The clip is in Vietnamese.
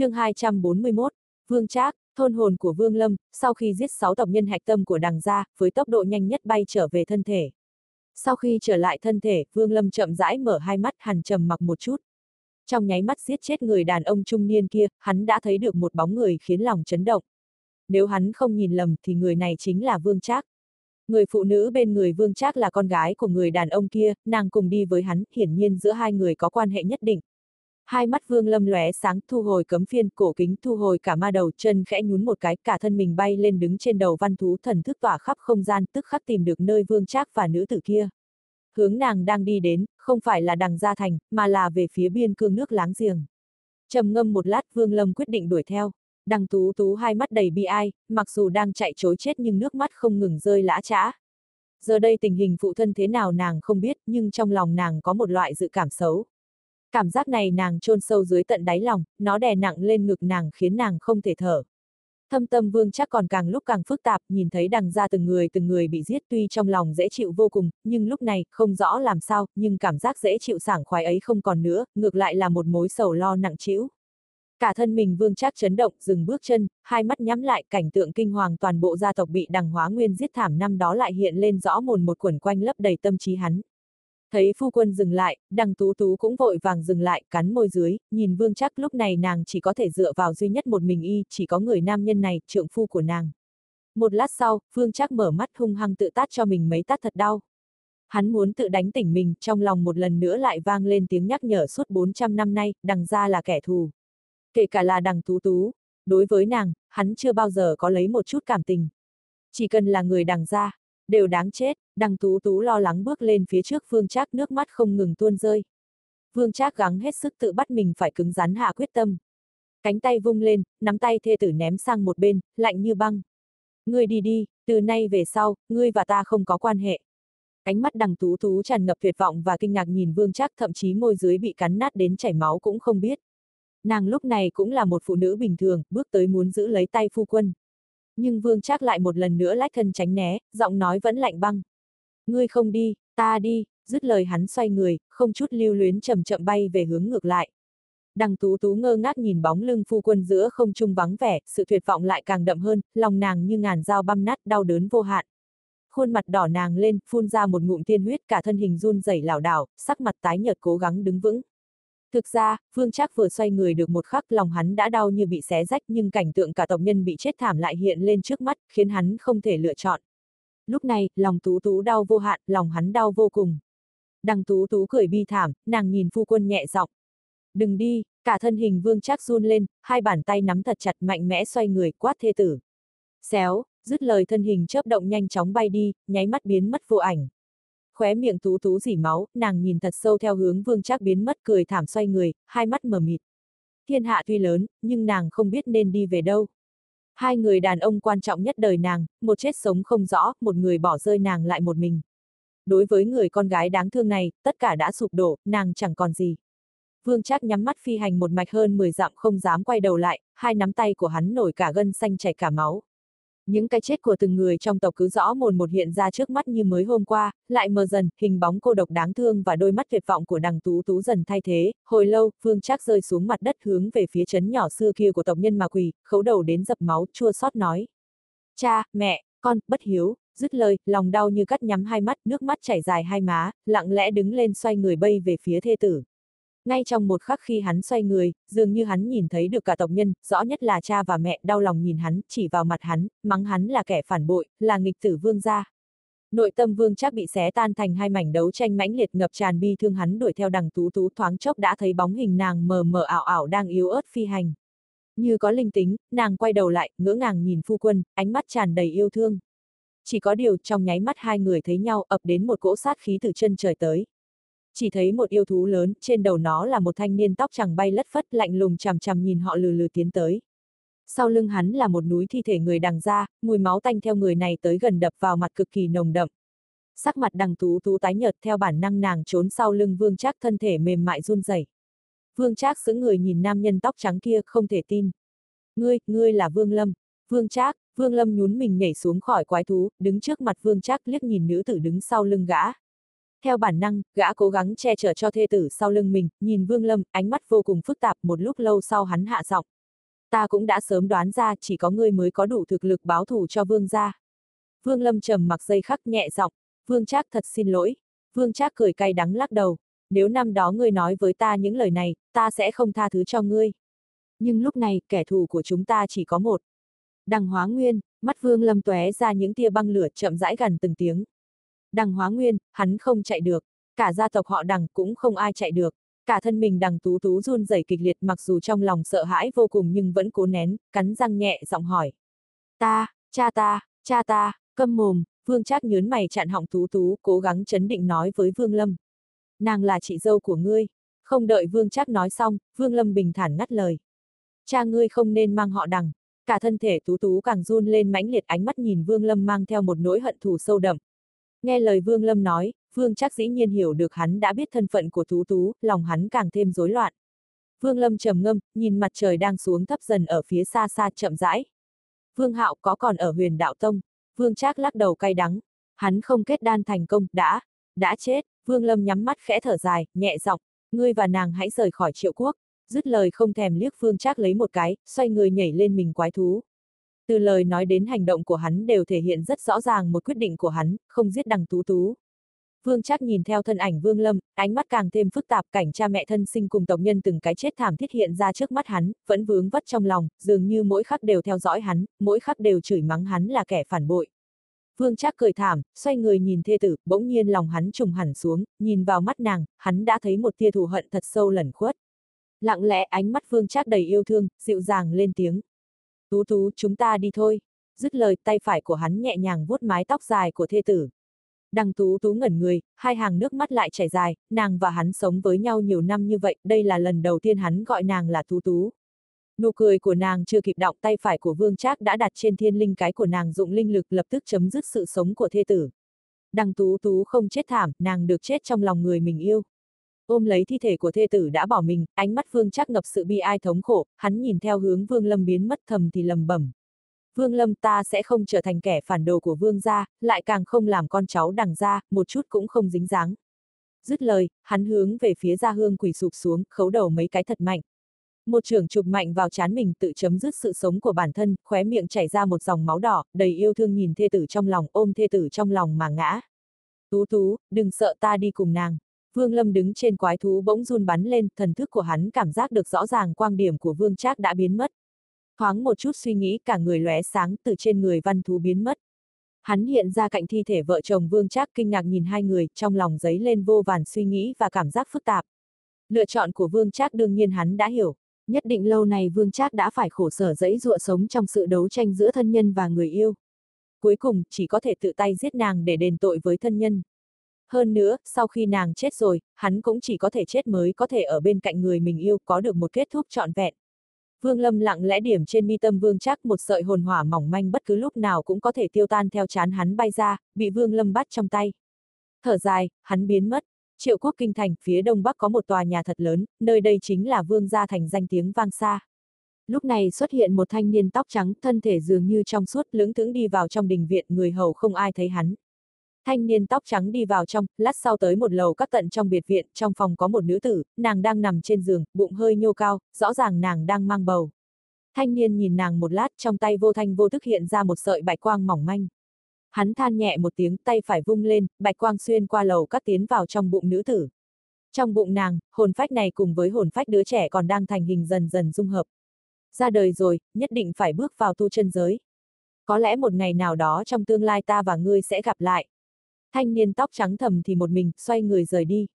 chương 241, Vương Trác, thôn hồn của Vương Lâm, sau khi giết 6 tộc nhân hạch tâm của đằng gia, với tốc độ nhanh nhất bay trở về thân thể. Sau khi trở lại thân thể, Vương Lâm chậm rãi mở hai mắt hằn trầm mặc một chút. Trong nháy mắt giết chết người đàn ông trung niên kia, hắn đã thấy được một bóng người khiến lòng chấn động. Nếu hắn không nhìn lầm thì người này chính là Vương Trác. Người phụ nữ bên người Vương Trác là con gái của người đàn ông kia, nàng cùng đi với hắn, hiển nhiên giữa hai người có quan hệ nhất định. Hai mắt Vương Lâm lóe sáng thu hồi cấm phiên, cổ kính thu hồi cả ma đầu, chân khẽ nhún một cái, cả thân mình bay lên đứng trên đầu văn thú thần thức tỏa khắp không gian, tức khắc tìm được nơi Vương Trác và nữ tử kia. Hướng nàng đang đi đến, không phải là đằng gia thành, mà là về phía biên cương nước láng giềng. Trầm ngâm một lát Vương Lâm quyết định đuổi theo. Đằng tú tú hai mắt đầy bi ai, mặc dù đang chạy trối chết nhưng nước mắt không ngừng rơi lã trã. Giờ đây tình hình phụ thân thế nào nàng không biết, nhưng trong lòng nàng có một loại dự cảm xấu. Cảm giác này nàng chôn sâu dưới tận đáy lòng, nó đè nặng lên ngực nàng khiến nàng không thể thở. Thâm tâm vương chắc còn càng lúc càng phức tạp, nhìn thấy đằng ra từng người từng người bị giết tuy trong lòng dễ chịu vô cùng, nhưng lúc này, không rõ làm sao, nhưng cảm giác dễ chịu sảng khoái ấy không còn nữa, ngược lại là một mối sầu lo nặng trĩu. Cả thân mình vương chắc chấn động, dừng bước chân, hai mắt nhắm lại, cảnh tượng kinh hoàng toàn bộ gia tộc bị đằng hóa nguyên giết thảm năm đó lại hiện lên rõ mồn một quẩn quanh lấp đầy tâm trí hắn. Thấy phu quân dừng lại, đằng tú tú cũng vội vàng dừng lại, cắn môi dưới, nhìn vương chắc lúc này nàng chỉ có thể dựa vào duy nhất một mình y, chỉ có người nam nhân này, trượng phu của nàng. Một lát sau, vương chắc mở mắt hung hăng tự tát cho mình mấy tát thật đau. Hắn muốn tự đánh tỉnh mình, trong lòng một lần nữa lại vang lên tiếng nhắc nhở suốt 400 năm nay, đằng ra là kẻ thù. Kể cả là đằng tú tú, đối với nàng, hắn chưa bao giờ có lấy một chút cảm tình. Chỉ cần là người đằng ra, đều đáng chết, đằng tú tú lo lắng bước lên phía trước Vương Trác nước mắt không ngừng tuôn rơi. Vương Trác gắng hết sức tự bắt mình phải cứng rắn hạ quyết tâm. Cánh tay vung lên, nắm tay thê tử ném sang một bên, lạnh như băng. Ngươi đi đi, từ nay về sau, ngươi và ta không có quan hệ. Ánh mắt đằng tú tú tràn ngập tuyệt vọng và kinh ngạc nhìn Vương Trác thậm chí môi dưới bị cắn nát đến chảy máu cũng không biết. Nàng lúc này cũng là một phụ nữ bình thường, bước tới muốn giữ lấy tay phu quân. Nhưng Vương Trác lại một lần nữa lách thân tránh né, giọng nói vẫn lạnh băng. Ngươi không đi, ta đi, dứt lời hắn xoay người, không chút lưu luyến chậm chậm bay về hướng ngược lại. Đằng tú tú ngơ ngác nhìn bóng lưng phu quân giữa không trung vắng vẻ, sự tuyệt vọng lại càng đậm hơn, lòng nàng như ngàn dao băm nát, đau đớn vô hạn. Khuôn mặt đỏ nàng lên, phun ra một ngụm tiên huyết cả thân hình run rẩy lảo đảo, sắc mặt tái nhợt cố gắng đứng vững. Thực ra, Vương Trác vừa xoay người được một khắc lòng hắn đã đau như bị xé rách nhưng cảnh tượng cả tộc nhân bị chết thảm lại hiện lên trước mắt, khiến hắn không thể lựa chọn. Lúc này, lòng tú tú đau vô hạn, lòng hắn đau vô cùng. Đằng tú tú cười bi thảm, nàng nhìn phu quân nhẹ giọng. Đừng đi, cả thân hình vương trác run lên, hai bàn tay nắm thật chặt mạnh mẽ xoay người, quát thê tử. Xéo, dứt lời thân hình chớp động nhanh chóng bay đi, nháy mắt biến mất vô ảnh. Khóe miệng tú tú dỉ máu, nàng nhìn thật sâu theo hướng vương trác biến mất cười thảm xoay người, hai mắt mờ mịt. Thiên hạ tuy lớn, nhưng nàng không biết nên đi về đâu. Hai người đàn ông quan trọng nhất đời nàng, một chết sống không rõ, một người bỏ rơi nàng lại một mình. Đối với người con gái đáng thương này, tất cả đã sụp đổ, nàng chẳng còn gì. Vương Trác nhắm mắt phi hành một mạch hơn 10 dặm không dám quay đầu lại, hai nắm tay của hắn nổi cả gân xanh chảy cả máu. Những cái chết của từng người trong tộc cứ rõ mồn một hiện ra trước mắt như mới hôm qua, lại mờ dần, hình bóng cô độc đáng thương và đôi mắt tuyệt vọng của đằng tú tú dần thay thế, hồi lâu, phương Trác rơi xuống mặt đất hướng về phía chấn nhỏ xưa kia của tộc nhân mà quỳ, khấu đầu đến dập máu, chua xót nói. Cha, mẹ, con, bất hiếu, dứt lời, lòng đau như cắt nhắm hai mắt, nước mắt chảy dài hai má, lặng lẽ đứng lên xoay người bay về phía thê tử. Ngay trong một khắc khi hắn xoay người, dường như hắn nhìn thấy được cả tộc nhân, rõ nhất là cha và mẹ đau lòng nhìn hắn, chỉ vào mặt hắn, mắng hắn là kẻ phản bội, là nghịch tử vương gia. Nội tâm vương chắc bị xé tan thành hai mảnh đấu tranh mãnh liệt ngập tràn bi thương hắn đuổi theo đằng tú tú thoáng chốc đã thấy bóng hình nàng mờ mờ ảo ảo đang yếu ớt phi hành. Như có linh tính, nàng quay đầu lại, ngỡ ngàng nhìn phu quân, ánh mắt tràn đầy yêu thương. Chỉ có điều trong nháy mắt hai người thấy nhau ập đến một cỗ sát khí từ chân trời tới chỉ thấy một yêu thú lớn, trên đầu nó là một thanh niên tóc chẳng bay lất phất lạnh lùng chằm chằm nhìn họ lừ lừ tiến tới. Sau lưng hắn là một núi thi thể người đằng ra, mùi máu tanh theo người này tới gần đập vào mặt cực kỳ nồng đậm. Sắc mặt đằng tú tú tái nhợt theo bản năng nàng trốn sau lưng vương trác thân thể mềm mại run rẩy. Vương trác sững người nhìn nam nhân tóc trắng kia không thể tin. Ngươi, ngươi là Vương Lâm. Vương trác, Vương Lâm nhún mình nhảy xuống khỏi quái thú, đứng trước mặt Vương trác liếc nhìn nữ tử đứng sau lưng gã. Theo bản năng, gã cố gắng che chở cho thê tử sau lưng mình, nhìn Vương Lâm, ánh mắt vô cùng phức tạp một lúc lâu sau hắn hạ giọng. Ta cũng đã sớm đoán ra chỉ có ngươi mới có đủ thực lực báo thù cho vương gia. Vương Lâm trầm mặc dây khắc nhẹ giọng, Vương Trác thật xin lỗi. Vương Trác cười cay đắng lắc đầu, nếu năm đó ngươi nói với ta những lời này, ta sẽ không tha thứ cho ngươi. Nhưng lúc này, kẻ thù của chúng ta chỉ có một. Đằng Hóa Nguyên, mắt Vương Lâm tóe ra những tia băng lửa chậm rãi gần từng tiếng. Đằng Hóa Nguyên, hắn không chạy được, cả gia tộc họ Đằng cũng không ai chạy được. Cả thân mình Đằng Tú Tú run rẩy kịch liệt mặc dù trong lòng sợ hãi vô cùng nhưng vẫn cố nén, cắn răng nhẹ giọng hỏi. Ta, cha ta, cha ta, câm mồm, Vương Trác nhớn mày chặn họng Tú Tú, cố gắng chấn định nói với Vương Lâm. Nàng là chị dâu của ngươi. Không đợi Vương Trác nói xong, Vương Lâm bình thản ngắt lời. Cha ngươi không nên mang họ đằng. Cả thân thể Tú Tú càng run lên mãnh liệt ánh mắt nhìn Vương Lâm mang theo một nỗi hận thù sâu đậm. Nghe lời Vương Lâm nói, Vương Trác dĩ nhiên hiểu được hắn đã biết thân phận của Tú Tú, lòng hắn càng thêm rối loạn. Vương Lâm trầm ngâm, nhìn mặt trời đang xuống thấp dần ở phía xa xa chậm rãi. Vương Hạo có còn ở huyền đạo tông, Vương Trác lắc đầu cay đắng. Hắn không kết đan thành công, đã, đã chết. Vương Lâm nhắm mắt khẽ thở dài, nhẹ giọng, ngươi và nàng hãy rời khỏi triệu quốc. Dứt lời không thèm liếc Vương Trác lấy một cái, xoay người nhảy lên mình quái thú. Từ lời nói đến hành động của hắn đều thể hiện rất rõ ràng một quyết định của hắn, không giết đằng tú tú. Vương Trác nhìn theo thân ảnh Vương Lâm, ánh mắt càng thêm phức tạp cảnh cha mẹ thân sinh cùng tộc nhân từng cái chết thảm thiết hiện ra trước mắt hắn, vẫn vướng vất trong lòng, dường như mỗi khắc đều theo dõi hắn, mỗi khắc đều chửi mắng hắn là kẻ phản bội. Vương Trác cười thảm, xoay người nhìn thê tử, bỗng nhiên lòng hắn trùng hẳn xuống, nhìn vào mắt nàng, hắn đã thấy một tia thù hận thật sâu lẩn khuất. Lặng lẽ ánh mắt Vương Trác đầy yêu thương, dịu dàng lên tiếng. Tú tú, chúng ta đi thôi. Dứt lời tay phải của hắn nhẹ nhàng vuốt mái tóc dài của thê tử. Đằng tú tú ngẩn người, hai hàng nước mắt lại chảy dài, nàng và hắn sống với nhau nhiều năm như vậy, đây là lần đầu tiên hắn gọi nàng là tú tú. Nụ cười của nàng chưa kịp động tay phải của vương trác đã đặt trên thiên linh cái của nàng dụng linh lực lập tức chấm dứt sự sống của thê tử. Đằng tú tú không chết thảm, nàng được chết trong lòng người mình yêu. Ôm lấy thi thể của thê tử đã bỏ mình, ánh mắt vương trác ngập sự bi ai thống khổ, hắn nhìn theo hướng vương lâm biến mất thầm thì lầm bẩm. Vương lâm ta sẽ không trở thành kẻ phản đồ của vương gia, lại càng không làm con cháu đằng gia, một chút cũng không dính dáng. Dứt lời, hắn hướng về phía gia hương quỳ sụp xuống, khấu đầu mấy cái thật mạnh. Một trưởng chụp mạnh vào chán mình tự chấm dứt sự sống của bản thân, khóe miệng chảy ra một dòng máu đỏ, đầy yêu thương nhìn thê tử trong lòng, ôm thê tử trong lòng mà ngã. Tú tú, đừng sợ ta đi cùng nàng. Vương Lâm đứng trên quái thú bỗng run bắn lên, thần thức của hắn cảm giác được rõ ràng quang điểm của Vương Trác đã biến mất. Thoáng một chút suy nghĩ cả người lóe sáng từ trên người văn thú biến mất. Hắn hiện ra cạnh thi thể vợ chồng Vương Trác kinh ngạc nhìn hai người, trong lòng giấy lên vô vàn suy nghĩ và cảm giác phức tạp. Lựa chọn của Vương Trác đương nhiên hắn đã hiểu, Nhất định lâu này Vương Trác đã phải khổ sở dẫy dụa sống trong sự đấu tranh giữa thân nhân và người yêu. Cuối cùng, chỉ có thể tự tay giết nàng để đền tội với thân nhân. Hơn nữa, sau khi nàng chết rồi, hắn cũng chỉ có thể chết mới có thể ở bên cạnh người mình yêu có được một kết thúc trọn vẹn. Vương Lâm lặng lẽ điểm trên mi tâm Vương Trác một sợi hồn hỏa mỏng manh bất cứ lúc nào cũng có thể tiêu tan theo chán hắn bay ra, bị Vương Lâm bắt trong tay. Thở dài, hắn biến mất. Triệu quốc kinh thành, phía đông bắc có một tòa nhà thật lớn, nơi đây chính là vương gia thành danh tiếng vang xa. Lúc này xuất hiện một thanh niên tóc trắng, thân thể dường như trong suốt, lưỡng thững đi vào trong đình viện, người hầu không ai thấy hắn. Thanh niên tóc trắng đi vào trong, lát sau tới một lầu các tận trong biệt viện, trong phòng có một nữ tử, nàng đang nằm trên giường, bụng hơi nhô cao, rõ ràng nàng đang mang bầu. Thanh niên nhìn nàng một lát, trong tay vô thanh vô thức hiện ra một sợi bạch quang mỏng manh. Hắn than nhẹ một tiếng tay phải vung lên, bạch quang xuyên qua lầu cắt tiến vào trong bụng nữ tử. Trong bụng nàng, hồn phách này cùng với hồn phách đứa trẻ còn đang thành hình dần dần dung hợp. Ra đời rồi, nhất định phải bước vào tu chân giới. Có lẽ một ngày nào đó trong tương lai ta và ngươi sẽ gặp lại. Thanh niên tóc trắng thầm thì một mình, xoay người rời đi.